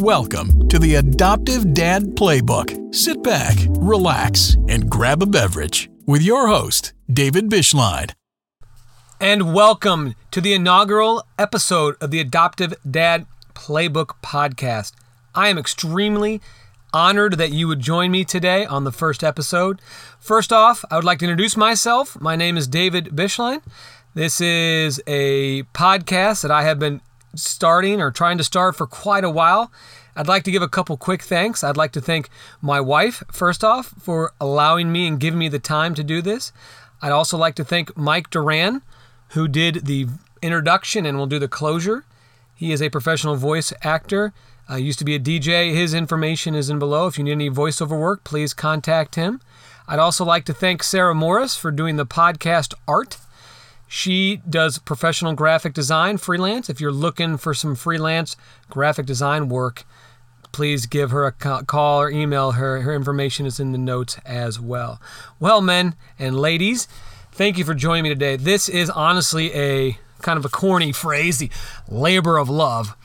Welcome to the Adoptive Dad Playbook. Sit back, relax, and grab a beverage with your host, David Bischlein. And welcome to the inaugural episode of the Adoptive Dad Playbook podcast. I am extremely honored that you would join me today on the first episode. First off, I would like to introduce myself. My name is David Bischlein. This is a podcast that I have been starting or trying to start for quite a while. I'd like to give a couple quick thanks. I'd like to thank my wife, first off, for allowing me and giving me the time to do this. I'd also like to thank Mike Duran, who did the introduction and will do the closure. He is a professional voice actor. Uh, used to be a DJ. His information is in below. If you need any voiceover work, please contact him. I'd also like to thank Sarah Morris for doing the podcast art. She does professional graphic design freelance. If you're looking for some freelance graphic design work, please give her a call or email her. Her information is in the notes as well. Well, men and ladies, thank you for joining me today. This is honestly a kind of a corny phrase, the labor of love.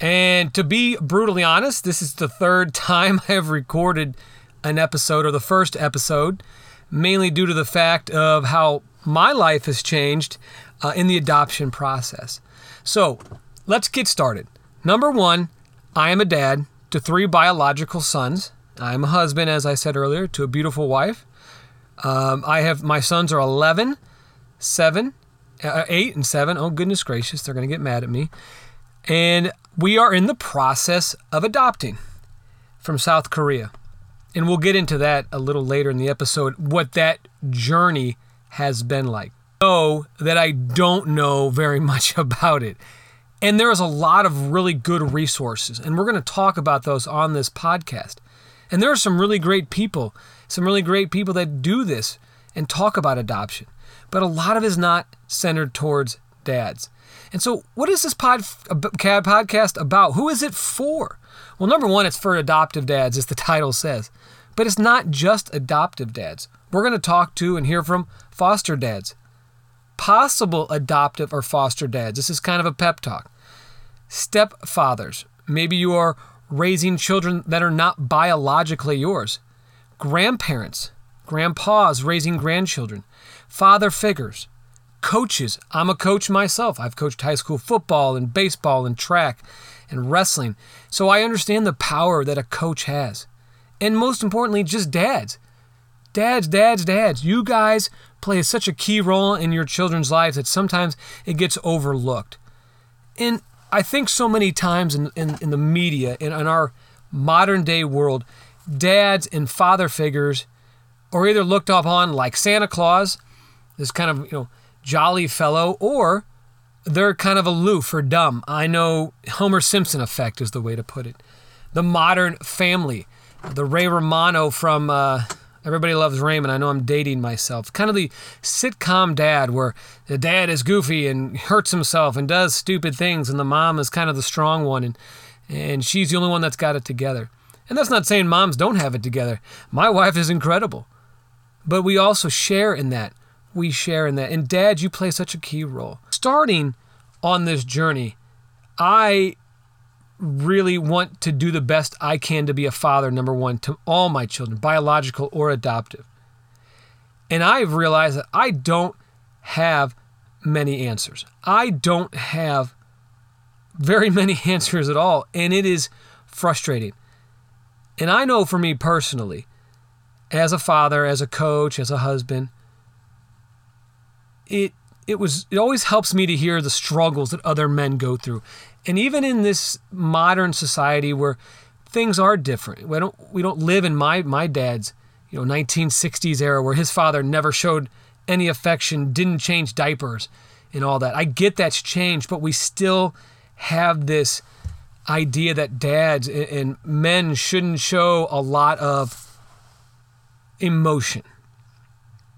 And to be brutally honest, this is the third time I have recorded an episode or the first episode, mainly due to the fact of how my life has changed uh, in the adoption process. So let's get started. Number one, I am a dad to three biological sons. I'm a husband, as I said earlier, to a beautiful wife. Um, I have my sons are 11, 7, uh, 8, and 7. Oh, goodness gracious, they're going to get mad at me. And we are in the process of adopting from South Korea. And we'll get into that a little later in the episode, what that journey has been like. Know that I don't know very much about it. And there is a lot of really good resources, and we're going to talk about those on this podcast. And there are some really great people, some really great people that do this and talk about adoption. But a lot of it is not centered towards dads. And so, what is this pod, podcast about? Who is it for? Well, number one, it's for adoptive dads, as the title says. But it's not just adoptive dads. We're going to talk to and hear from foster dads, possible adoptive or foster dads. This is kind of a pep talk. Stepfathers. Maybe you are raising children that are not biologically yours. Grandparents. Grandpas raising grandchildren. Father figures. Coaches. I'm a coach myself. I've coached high school football and baseball and track and wrestling. So I understand the power that a coach has. And most importantly, just dads. Dads, dads, dads, you guys play such a key role in your children's lives that sometimes it gets overlooked. And I think so many times in, in, in the media, in, in our modern day world, dads and father figures are either looked upon like Santa Claus, this kind of you know jolly fellow, or they're kind of aloof or dumb. I know Homer Simpson effect is the way to put it. The modern family, the Ray Romano from uh, Everybody loves Raymond. I know I'm dating myself. Kind of the sitcom dad where the dad is goofy and hurts himself and does stupid things, and the mom is kind of the strong one, and, and she's the only one that's got it together. And that's not saying moms don't have it together. My wife is incredible. But we also share in that. We share in that. And dad, you play such a key role. Starting on this journey, I really want to do the best I can to be a father, number one, to all my children, biological or adoptive. And I've realized that I don't have many answers. I don't have very many answers at all. And it is frustrating. And I know for me personally, as a father, as a coach, as a husband, it it was it always helps me to hear the struggles that other men go through and even in this modern society where things are different, we don't we don't live in my my dad's you know 1960s era where his father never showed any affection, didn't change diapers, and all that. I get that's changed, but we still have this idea that dads and men shouldn't show a lot of emotion.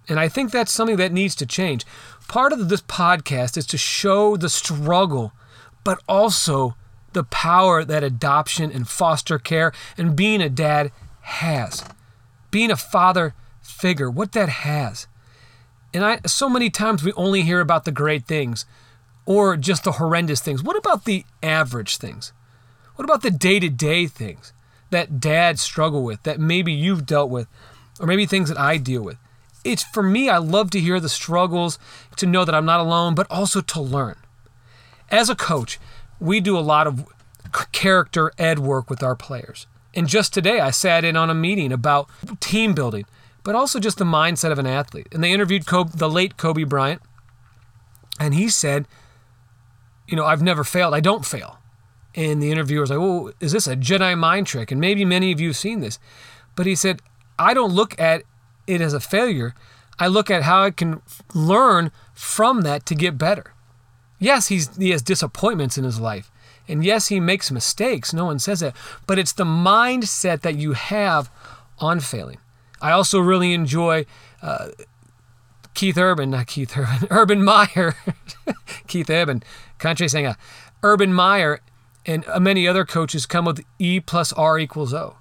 And I think that's something that needs to change. Part of this podcast is to show the struggle but also the power that adoption and foster care and being a dad has. Being a father figure, what that has. And I so many times we only hear about the great things or just the horrendous things. What about the average things? What about the day to day things that dads struggle with, that maybe you've dealt with, or maybe things that I deal with? It's for me, I love to hear the struggles, to know that I'm not alone, but also to learn. As a coach, we do a lot of character ed work with our players. And just today, I sat in on a meeting about team building, but also just the mindset of an athlete. And they interviewed Kobe, the late Kobe Bryant, and he said, You know, I've never failed. I don't fail. And the interviewer was like, Oh, is this a Jedi mind trick? And maybe many of you have seen this. But he said, I don't look at it as a failure. I look at how I can learn from that to get better. Yes, he's, he has disappointments in his life. And yes, he makes mistakes. No one says that. But it's the mindset that you have on failing. I also really enjoy uh, Keith Urban, not Keith Urban, Urban Meyer, Keith Urban, country singer, Urban Meyer, and many other coaches come with E plus R equals O.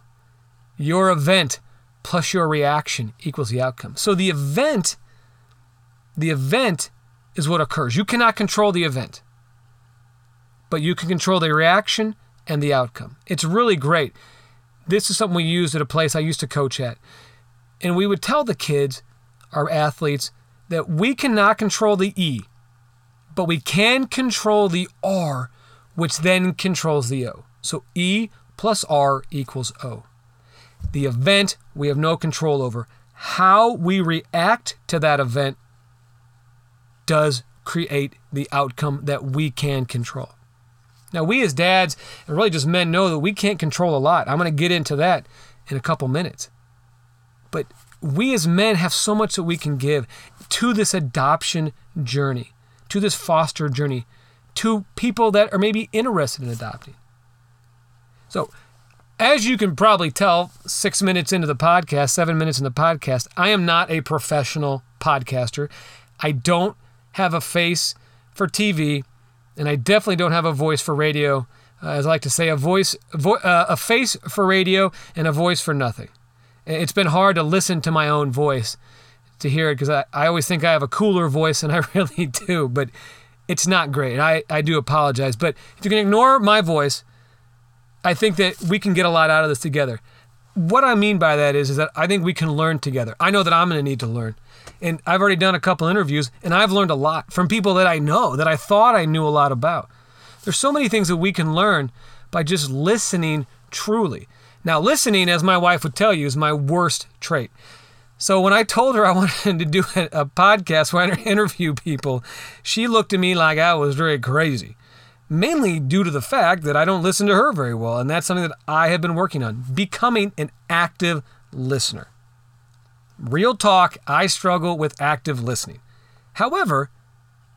Your event plus your reaction equals the outcome. So the event, the event is what occurs. You cannot control the event, but you can control the reaction and the outcome. It's really great. This is something we used at a place I used to coach at. And we would tell the kids, our athletes, that we cannot control the E, but we can control the R, which then controls the O. So E plus R equals O. The event we have no control over. How we react to that event does create the outcome that we can control. Now, we as dads, and really just men, know that we can't control a lot. I'm going to get into that in a couple minutes. But we as men have so much that we can give to this adoption journey, to this foster journey, to people that are maybe interested in adopting. So, as you can probably tell, six minutes into the podcast, seven minutes in the podcast, I am not a professional podcaster. I don't have a face for TV, and I definitely don't have a voice for radio. Uh, as I like to say, a voice, vo- uh, a face for radio, and a voice for nothing. It's been hard to listen to my own voice, to hear it, because I, I always think I have a cooler voice, and I really do, but it's not great. I, I do apologize. But if you can ignore my voice, I think that we can get a lot out of this together. What I mean by that is, is that I think we can learn together. I know that I'm going to need to learn. And I've already done a couple interviews and I've learned a lot from people that I know that I thought I knew a lot about. There's so many things that we can learn by just listening truly. Now, listening, as my wife would tell you, is my worst trait. So when I told her I wanted to do a podcast where I interview people, she looked at me like I was very crazy mainly due to the fact that I don't listen to her very well. And that's something that I have been working on becoming an active listener. Real talk, I struggle with active listening. However,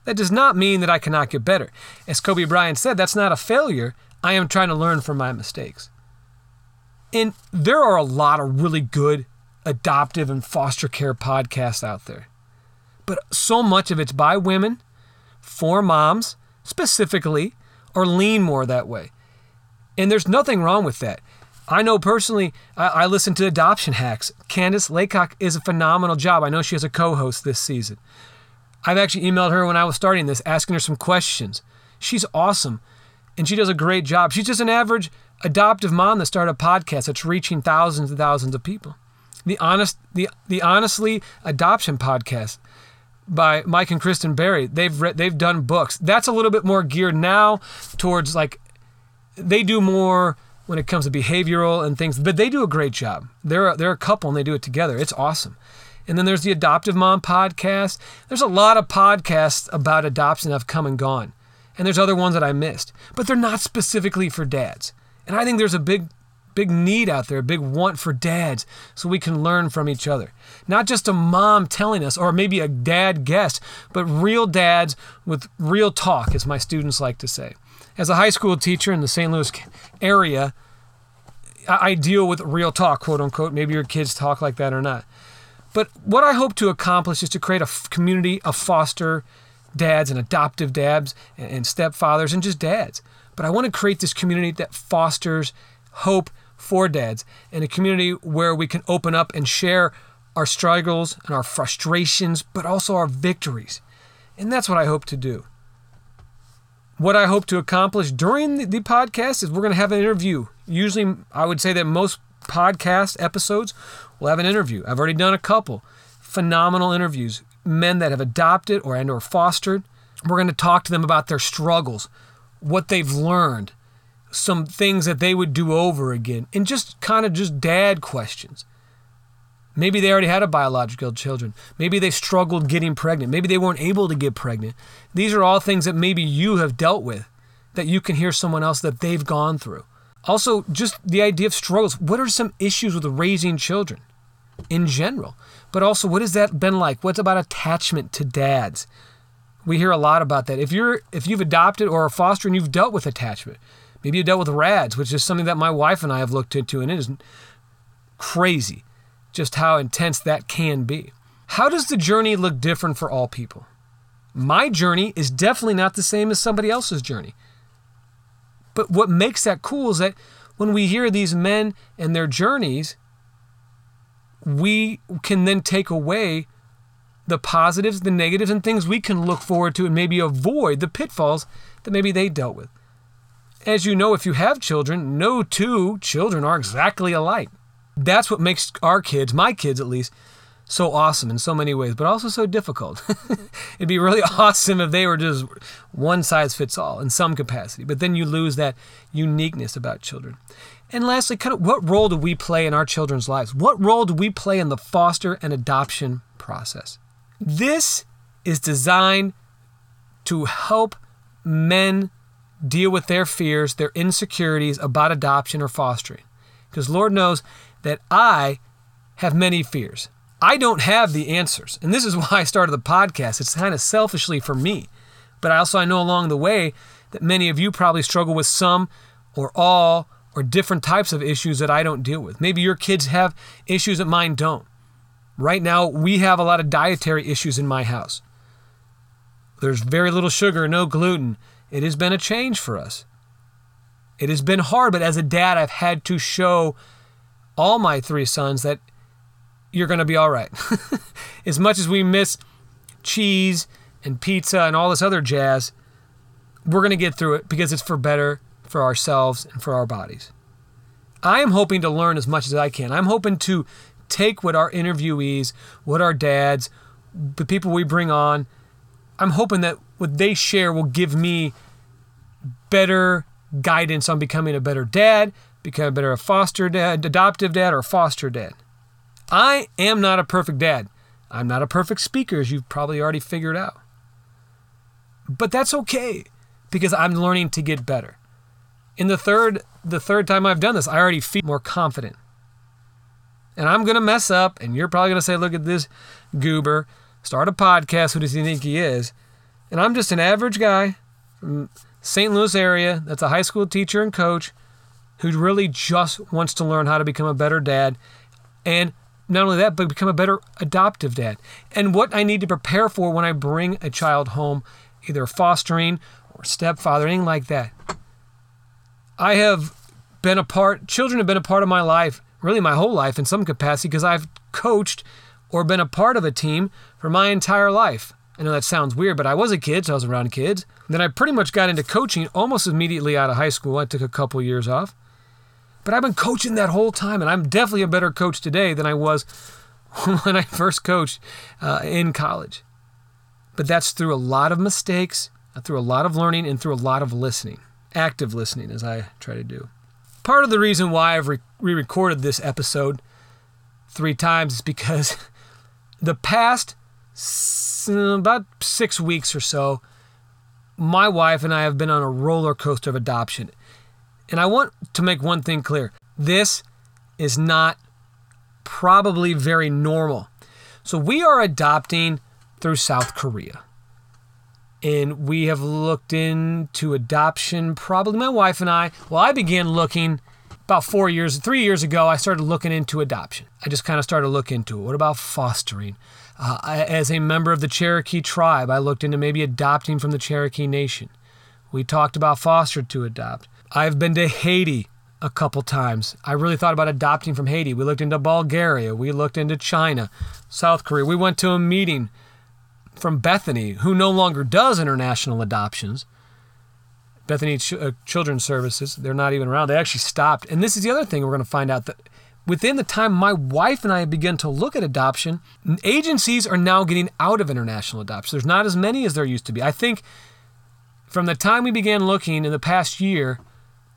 that does not mean that I cannot get better. As Kobe Bryant said, that's not a failure. I am trying to learn from my mistakes. And there are a lot of really good adoptive and foster care podcasts out there. But so much of it's by women, for moms specifically, or lean more that way. And there's nothing wrong with that. I know personally, I, I listen to Adoption Hacks. Candace Laycock is a phenomenal job. I know she has a co host this season. I've actually emailed her when I was starting this, asking her some questions. She's awesome, and she does a great job. She's just an average adoptive mom that started a podcast that's reaching thousands and thousands of people. The honest, the the honestly adoption podcast by Mike and Kristin Berry. They've read, they've done books. That's a little bit more geared now towards like they do more when it comes to behavioral and things, but they do a great job. They're a, they're a couple and they do it together. It's awesome. And then there's the Adoptive Mom podcast. There's a lot of podcasts about adoption that have come and gone. And there's other ones that I missed, but they're not specifically for dads. And I think there's a big big need out there, a big want for dads so we can learn from each other. Not just a mom telling us or maybe a dad guest, but real dads with real talk, as my students like to say. As a high school teacher in the St. Louis area, I deal with real talk, quote unquote. Maybe your kids talk like that or not. But what I hope to accomplish is to create a community of foster dads and adoptive dads and stepfathers and just dads. But I want to create this community that fosters hope for dads and a community where we can open up and share our struggles and our frustrations, but also our victories. And that's what I hope to do. What I hope to accomplish during the, the podcast is we're going to have an interview. Usually, I would say that most podcast episodes will have an interview. I've already done a couple phenomenal interviews, men that have adopted or and or fostered. We're going to talk to them about their struggles, what they've learned, some things that they would do over again, and just kind of just dad questions. Maybe they already had a biological children. Maybe they struggled getting pregnant. Maybe they weren't able to get pregnant. These are all things that maybe you have dealt with that you can hear someone else that they've gone through. Also, just the idea of struggles. What are some issues with raising children in general? But also, what has that been like? What's about attachment to dads? We hear a lot about that. If you're if you've adopted or are fostering, you've dealt with attachment. Maybe you dealt with RADS, which is something that my wife and I have looked into, and it is crazy just how intense that can be. How does the journey look different for all people? My journey is definitely not the same as somebody else's journey. But what makes that cool is that when we hear these men and their journeys, we can then take away the positives, the negatives, and things we can look forward to and maybe avoid the pitfalls that maybe they dealt with. As you know, if you have children, no two children are exactly alike. That's what makes our kids, my kids at least, so awesome in so many ways, but also so difficult. It'd be really awesome if they were just one size fits all in some capacity, but then you lose that uniqueness about children. And lastly, kind of what role do we play in our children's lives? What role do we play in the foster and adoption process? This is designed to help men deal with their fears, their insecurities about adoption or fostering. Because Lord knows that I have many fears. I don't have the answers. And this is why I started the podcast. It's kind of selfishly for me. But I also I know along the way that many of you probably struggle with some or all or different types of issues that I don't deal with. Maybe your kids have issues that mine don't. Right now, we have a lot of dietary issues in my house. There's very little sugar, no gluten. It has been a change for us. It has been hard, but as a dad, I've had to show all my three sons that you're going to be all right. as much as we miss cheese and pizza and all this other jazz, we're going to get through it because it's for better for ourselves and for our bodies. I am hoping to learn as much as I can. I'm hoping to take what our interviewees, what our dads, the people we bring on, I'm hoping that what they share will give me better guidance on becoming a better dad, become a better foster dad, adoptive dad, or foster dad. I am not a perfect dad. I'm not a perfect speaker, as you've probably already figured out. But that's okay because I'm learning to get better. In the third the third time I've done this, I already feel more confident. And I'm gonna mess up, and you're probably gonna say, look at this goober, start a podcast, who does he think he is? And I'm just an average guy from St. Louis area that's a high school teacher and coach who really just wants to learn how to become a better dad and not only that, but become a better adoptive dad. And what I need to prepare for when I bring a child home, either fostering or stepfather, anything like that. I have been a part, children have been a part of my life, really my whole life in some capacity, because I've coached or been a part of a team for my entire life. I know that sounds weird, but I was a kid, so I was around kids. Then I pretty much got into coaching almost immediately out of high school. I took a couple years off. But I've been coaching that whole time, and I'm definitely a better coach today than I was when I first coached uh, in college. But that's through a lot of mistakes, through a lot of learning, and through a lot of listening, active listening, as I try to do. Part of the reason why I've re recorded this episode three times is because the past about six weeks or so, my wife and I have been on a roller coaster of adoption. And I want to make one thing clear this is not probably very normal. So we are adopting through South Korea. And we have looked into adoption, probably my wife and I. Well, I began looking about four years, three years ago, I started looking into adoption. I just kind of started to look into it. What about fostering? Uh, as a member of the Cherokee tribe, I looked into maybe adopting from the Cherokee Nation. We talked about foster to adopt. I've been to Haiti a couple times. I really thought about adopting from Haiti. We looked into Bulgaria. We looked into China, South Korea. We went to a meeting from Bethany, who no longer does international adoptions. Bethany Ch- uh, Children's Services. They're not even around. They actually stopped. And this is the other thing we're going to find out that within the time my wife and I began to look at adoption, agencies are now getting out of international adoption. There's not as many as there used to be. I think from the time we began looking in the past year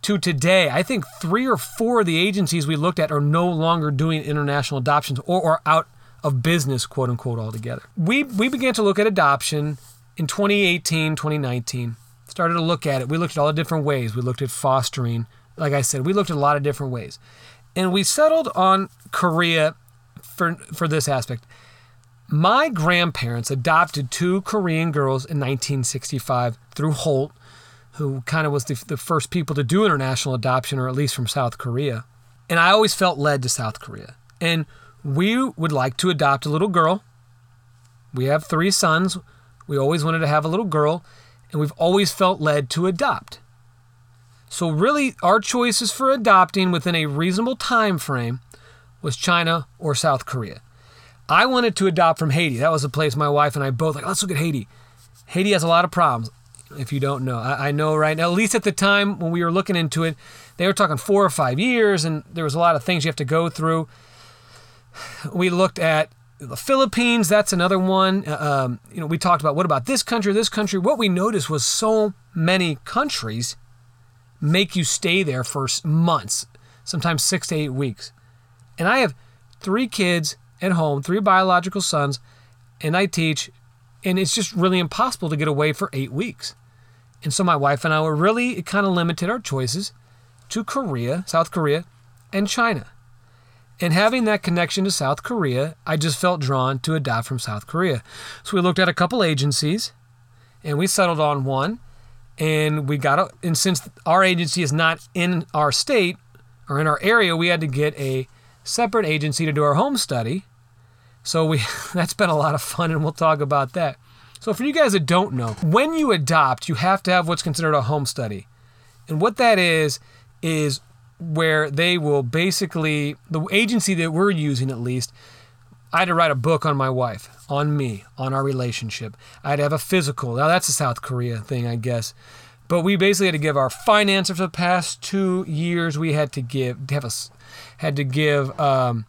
to today, I think three or four of the agencies we looked at are no longer doing international adoptions or are out of business, quote unquote, altogether. We, we began to look at adoption in 2018, 2019. Started to look at it. We looked at all the different ways. We looked at fostering. Like I said, we looked at a lot of different ways. And we settled on Korea for, for this aspect. My grandparents adopted two Korean girls in 1965 through Holt, who kind of was the, the first people to do international adoption, or at least from South Korea. And I always felt led to South Korea. And we would like to adopt a little girl. We have three sons. We always wanted to have a little girl, and we've always felt led to adopt. So really our choices for adopting within a reasonable time frame was China or South Korea. I wanted to adopt from Haiti. That was a place my wife and I both like, let's look at Haiti. Haiti has a lot of problems, if you don't know. I, I know right now, at least at the time when we were looking into it, they were talking four or five years, and there was a lot of things you have to go through. We looked at the Philippines, that's another one. Uh, um, you know, we talked about what about this country, this country. What we noticed was so many countries make you stay there for months, sometimes six to eight weeks. And I have three kids at home, three biological sons, and I teach, and it's just really impossible to get away for eight weeks. And so my wife and I were really, kind of limited our choices to Korea, South Korea, and China. And having that connection to South Korea, I just felt drawn to adopt from South Korea. So we looked at a couple agencies and we settled on one. And we got, a, and since our agency is not in our state or in our area, we had to get a separate agency to do our home study. So we that's been a lot of fun and we'll talk about that. So for you guys that don't know, when you adopt, you have to have what's considered a home study. And what that is is where they will basically the agency that we're using at least I had to write a book on my wife, on me, on our relationship. I had to have a physical. Now that's a South Korea thing, I guess. But we basically had to give our finances for the past two years. We had to give have a had to give um,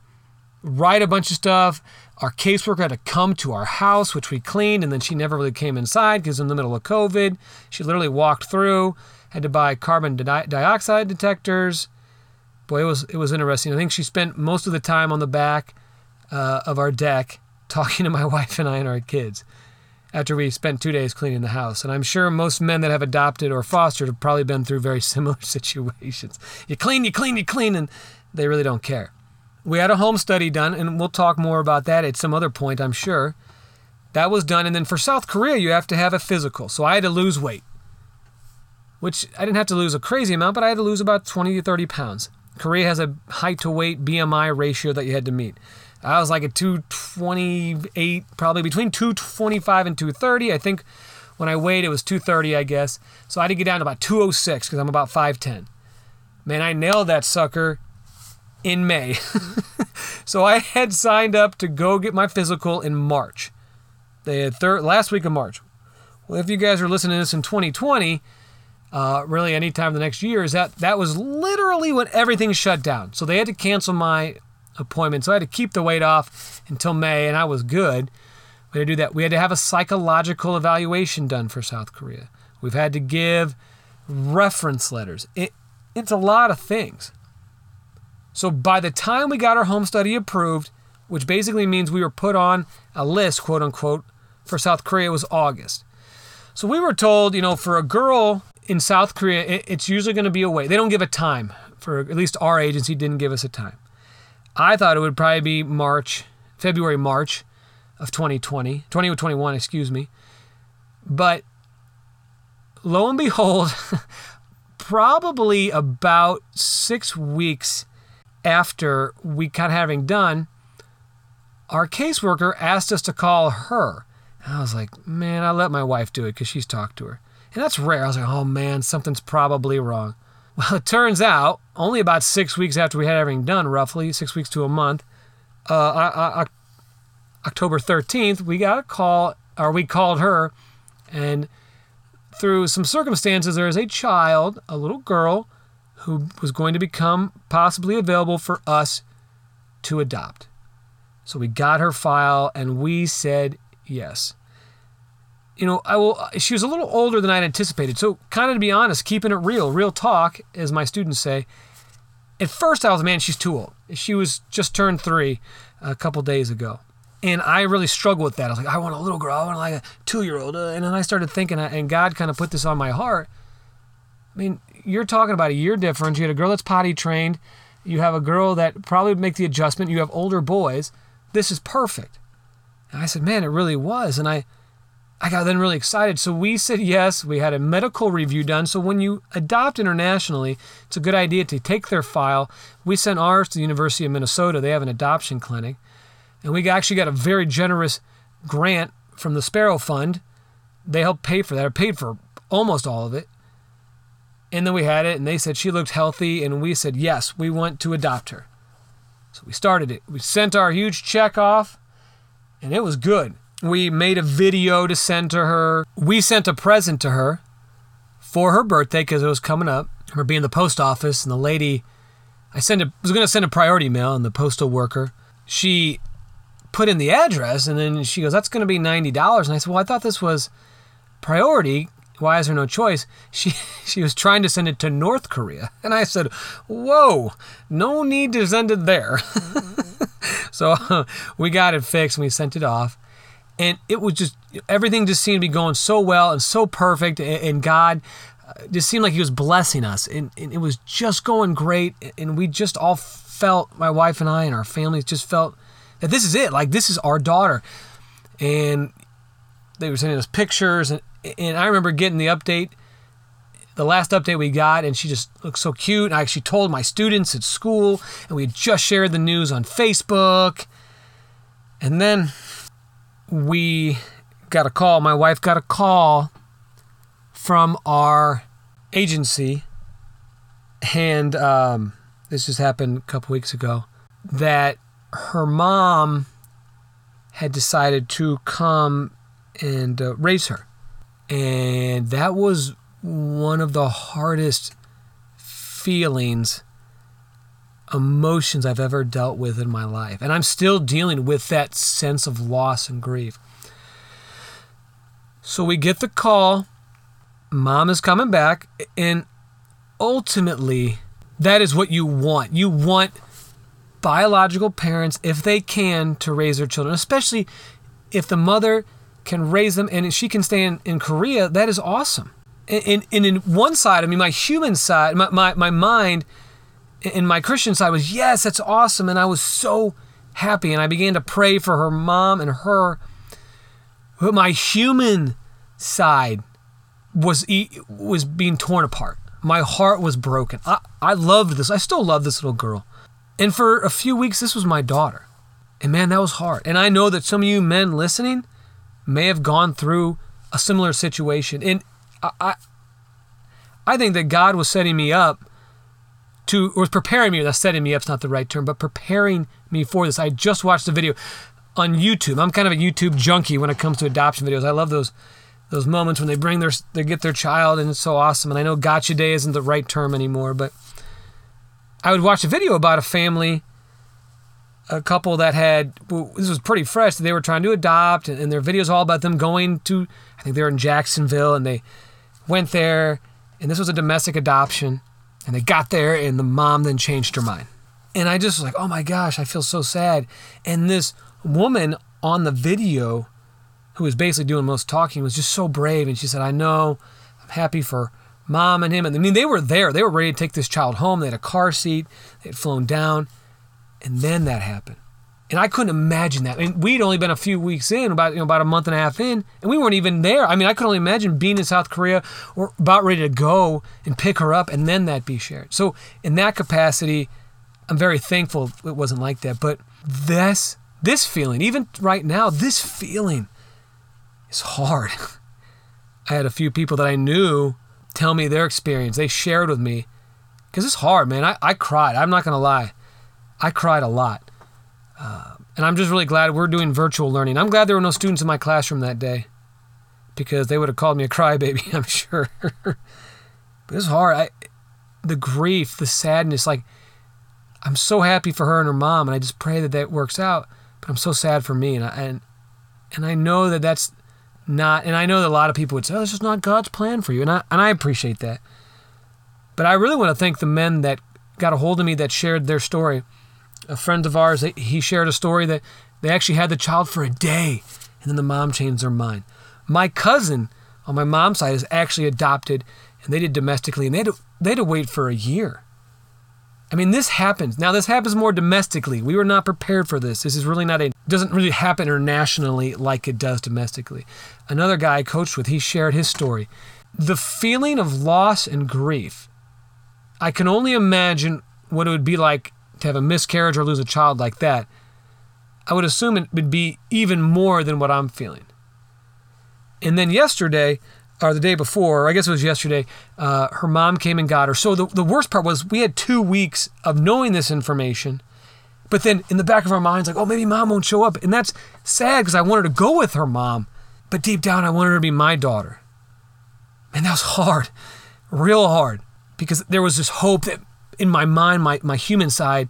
write a bunch of stuff. Our caseworker had to come to our house, which we cleaned, and then she never really came inside because in the middle of COVID, she literally walked through. Had to buy carbon di- dioxide detectors. Boy, it was it was interesting. I think she spent most of the time on the back uh, of our deck talking to my wife and I and our kids after we spent two days cleaning the house. And I'm sure most men that have adopted or fostered have probably been through very similar situations. You clean, you clean, you clean, and they really don't care. We had a home study done, and we'll talk more about that at some other point, I'm sure. That was done. And then for South Korea, you have to have a physical. So I had to lose weight, which I didn't have to lose a crazy amount, but I had to lose about 20 to 30 pounds. Korea has a height to weight BMI ratio that you had to meet. I was like a 228, probably between 225 and 230. I think when I weighed it was 230, I guess. So I had to get down to about 206 because I'm about 5'10. Man, I nailed that sucker in May. so I had signed up to go get my physical in March. The third last week of March. Well, if you guys are listening to this in 2020, uh, really any time the next year, is that that was literally when everything shut down. So they had to cancel my appointment. So I had to keep the weight off until May, and I was good. We had to do that. We had to have a psychological evaluation done for South Korea. We've had to give reference letters. It, it's a lot of things. So by the time we got our home study approved, which basically means we were put on a list, quote unquote, for South Korea, was August. So we were told, you know, for a girl in South Korea, it's usually going to be away. They don't give a time. For at least our agency didn't give us a time. I thought it would probably be March, February, March of 2020, 2021, excuse me. But lo and behold, probably about six weeks after we of having done, our caseworker asked us to call her. And I was like, man, I let my wife do it because she's talked to her. And that's rare. I was like, oh man, something's probably wrong. Well, it turns out only about six weeks after we had everything done, roughly six weeks to a month, uh, uh, uh, uh October 13th, we got a call, or we called her, and through some circumstances, there is a child, a little girl, who was going to become possibly available for us to adopt. So we got her file and we said yes. You know, I will. She was a little older than I'd anticipated. So, kind of to be honest, keeping it real, real talk, as my students say. At first, I was, man, she's too old. She was just turned three a couple days ago. And I really struggled with that. I was like, I want a little girl. I want like a two year old. Uh, and then I started thinking, uh, and God kind of put this on my heart. I mean, you're talking about a year difference. You had a girl that's potty trained. You have a girl that probably would make the adjustment. You have older boys. This is perfect. And I said, man, it really was. And I, I got then really excited. So we said yes. We had a medical review done. So when you adopt internationally, it's a good idea to take their file. We sent ours to the University of Minnesota. They have an adoption clinic. And we actually got a very generous grant from the Sparrow Fund. They helped pay for that, or paid for almost all of it. And then we had it, and they said she looked healthy, and we said, yes, we want to adopt her. So we started it. We sent our huge check off, and it was good. We made a video to send to her. We sent a present to her for her birthday because it was coming up. Her being the post office, and the lady, I sent a, was going to send a priority mail, and the postal worker, she put in the address, and then she goes, "That's going to be ninety dollars." And I said, "Well, I thought this was priority why is there no choice? She she was trying to send it to North Korea, and I said, "Whoa, no need to send it there." so we got it fixed and we sent it off, and it was just everything just seemed to be going so well and so perfect, and, God uh, just seemed like He was blessing us, and it was just going great, and we just all felt my wife and I and our families just felt that this is it, like this is our daughter, and they were sending us pictures and and I remember getting the update, the last update we got, and she just looked so cute. I actually told my students at school, and we just shared the news on Facebook. And then we got a call. My wife got a call from our agency, and um, this just happened a couple weeks ago, that her mom had decided to come and uh, raise her. And that was one of the hardest feelings, emotions I've ever dealt with in my life. And I'm still dealing with that sense of loss and grief. So we get the call, mom is coming back, and ultimately, that is what you want. You want biological parents, if they can, to raise their children, especially if the mother can raise them and she can stay in, in Korea, that is awesome. And, and, in one side, I mean, my human side, my, my, my mind and my Christian side was, yes, that's awesome. And I was so happy. And I began to pray for her mom and her. But my human side was, was being torn apart. My heart was broken. I, I loved this. I still love this little girl. And for a few weeks, this was my daughter. And man, that was hard. And I know that some of you men listening, may have gone through a similar situation. And I, I, think that God was setting me up to, or was preparing me. That's setting me up's not the right term, but preparing me for this. I just watched a video on YouTube. I'm kind of a YouTube junkie when it comes to adoption videos. I love those those moments when they bring their they get their child and it's so awesome. And I know gotcha day isn't the right term anymore, but I would watch a video about a family a couple that had this was pretty fresh they were trying to adopt and, their videos all about them going to i think they were in jacksonville and they went there and this was a domestic adoption and they got there and the mom then changed her mind. And i just was like oh my gosh i feel so sad. And this woman on the video who was basically doing most talking was just so brave and she said i know i'm happy for mom and him. And i mean they were there. They were ready to take this child home. They had a car seat. They had flown down and then that happened. And I couldn't imagine that. I mean, we'd only been a few weeks in, about you know, about a month and a half in, and we weren't even there. I mean, I could only imagine being in South Korea or about ready to go and pick her up, and then that be shared. So, in that capacity, I'm very thankful it wasn't like that. But this this feeling, even right now, this feeling is hard. I had a few people that I knew tell me their experience. They shared with me because it's hard, man. I, I cried. I'm not gonna lie. I cried a lot. Uh, and I'm just really glad we're doing virtual learning. I'm glad there were no students in my classroom that day. because they would have called me a crybaby, I'm sure. but it's hard. I, the grief, the sadness, like I'm so happy for her and her mom, and I just pray that that works out. But I'm so sad for me, and I, and and I know that that's not, and I know that a lot of people would say, "Oh, this is not God's plan for you," and I and I appreciate that. But I really want to thank the men that got a hold of me that shared their story. A friend of ours, he shared a story that they actually had the child for a day, and then the mom changed their mind. My cousin on my mom's side is actually adopted, and they did domestically, and they had to, they had to wait for a year. I mean, this happens. Now, this happens more domestically. We were not prepared for this. This is really not a, doesn't really happen internationally like it does domestically. Another guy I coached with, he shared his story. The feeling of loss and grief, I can only imagine what it would be like to have a miscarriage or lose a child like that. I would assume it would be even more than what I'm feeling. And then yesterday, or the day before, or I guess it was yesterday, uh, her mom came and got her. So the, the worst part was we had two weeks of knowing this information, but then in the back of our minds, like, oh, maybe mom won't show up. And that's sad because I wanted to go with her mom, but deep down, I wanted her to be my daughter. And that was hard, real hard, because there was this hope that in my mind, my, my human side,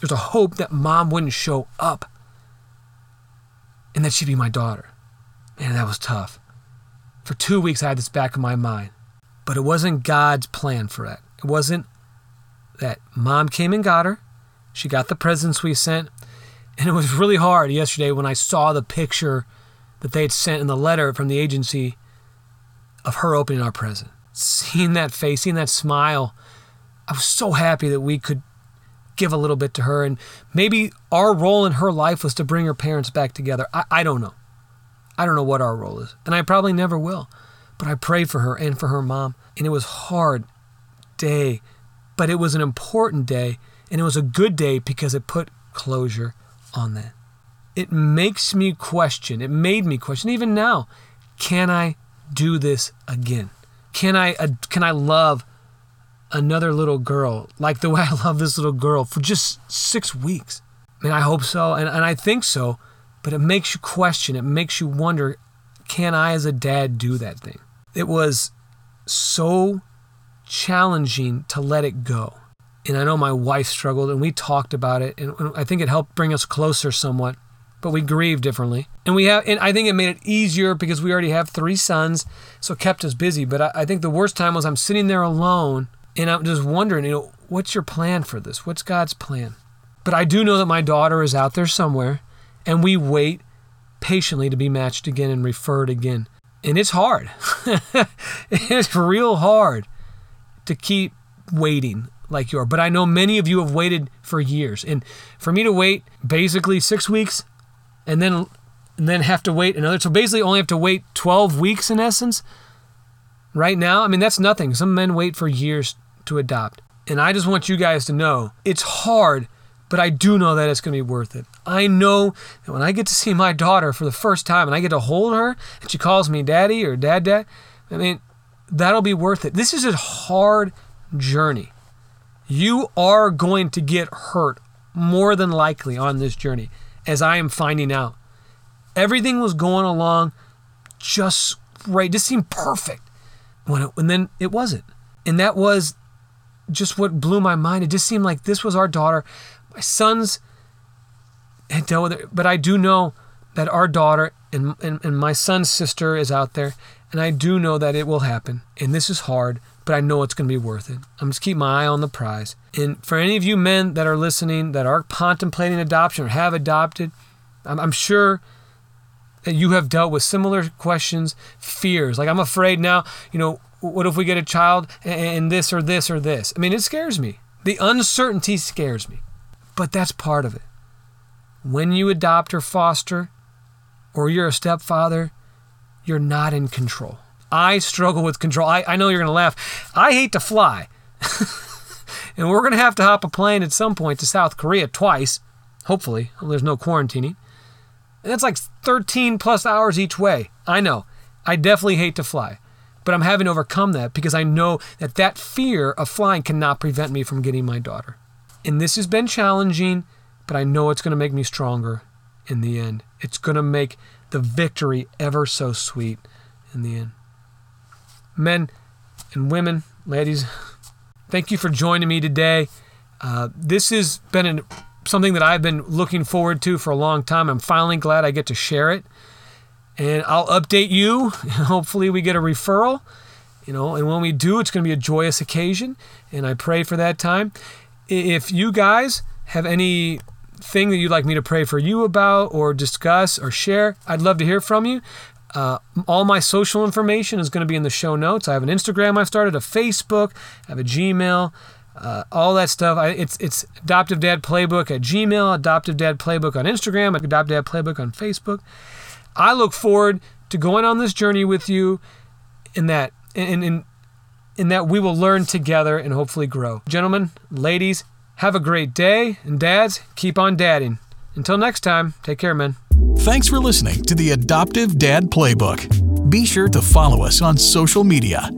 there's a hope that mom wouldn't show up and that she'd be my daughter. Man, that was tough. For two weeks, I had this back in my mind. But it wasn't God's plan for that. It wasn't that mom came and got her. She got the presents we sent. And it was really hard yesterday when I saw the picture that they had sent in the letter from the agency of her opening our present. Seeing that face, seeing that smile, I was so happy that we could give a little bit to her. And maybe our role in her life was to bring her parents back together. I, I don't know. I don't know what our role is. And I probably never will. But I prayed for her and for her mom. And it was hard day, but it was an important day. And it was a good day because it put closure on that. It makes me question, it made me question, even now, can I do this again? Can I, uh, can I love another little girl like the way I love this little girl for just six weeks? I mean, I hope so, and, and I think so, but it makes you question, it makes you wonder can I, as a dad, do that thing? It was so challenging to let it go. And I know my wife struggled, and we talked about it, and I think it helped bring us closer somewhat. But we grieve differently, and we have, and I think it made it easier because we already have three sons, so it kept us busy. But I, I think the worst time was I'm sitting there alone, and I'm just wondering, you know, what's your plan for this? What's God's plan? But I do know that my daughter is out there somewhere, and we wait patiently to be matched again and referred again. And it's hard. it's real hard to keep waiting like you are. But I know many of you have waited for years. And for me to wait basically six weeks and then and then have to wait another so basically only have to wait 12 weeks in essence right now i mean that's nothing some men wait for years to adopt. And I just want you guys to know it's hard, but I do know that it's going to be worth it. I know that when I get to see my daughter for the first time and I get to hold her and she calls me daddy or dad dad, I mean, that'll be worth it. This is a hard journey. You are going to get hurt more than likely on this journey, as I am finding out. Everything was going along just right, just seemed perfect. When it, and then it wasn't. And that was just what blew my mind. It just seemed like this was our daughter. My sons had dealt with it, but I do know that our daughter and, and, and my son's sister is out there, and I do know that it will happen. And this is hard, but I know it's going to be worth it. I'm just keep my eye on the prize. And for any of you men that are listening, that are contemplating adoption or have adopted, I'm, I'm sure that you have dealt with similar questions, fears. Like I'm afraid now, you know, what if we get a child and this or this or this? I mean, it scares me. The uncertainty scares me. But that's part of it. When you adopt or foster, or you're a stepfather, you're not in control. I struggle with control. I, I know you're going to laugh. I hate to fly. and we're going to have to hop a plane at some point to South Korea twice, hopefully. There's no quarantining. And that's like 13 plus hours each way. I know. I definitely hate to fly. But I'm having to overcome that because I know that that fear of flying cannot prevent me from getting my daughter. And this has been challenging, but I know it's going to make me stronger in the end. It's going to make the victory ever so sweet. in the end. Men and women, ladies, thank you for joining me today. Uh, this has been an, something that I've been looking forward to for a long time. I'm finally glad I get to share it. And I'll update you. Hopefully, we get a referral. You know, and when we do, it's going to be a joyous occasion. And I pray for that time. If you guys have any thing that you'd like me to pray for you about or discuss or share, I'd love to hear from you. Uh, all my social information is going to be in the show notes. I have an Instagram I've started, a Facebook, I have a Gmail, uh, all that stuff. I, it's it's Adoptive Dad Playbook at Gmail, Adoptive Dad Playbook on Instagram, Adoptive Dad Playbook on Facebook. I look forward to going on this journey with you in that in, in, in that we will learn together and hopefully grow. Gentlemen, ladies, have a great day, and dads, keep on dadding. Until next time, take care, men. Thanks for listening to the Adoptive Dad Playbook. Be sure to follow us on social media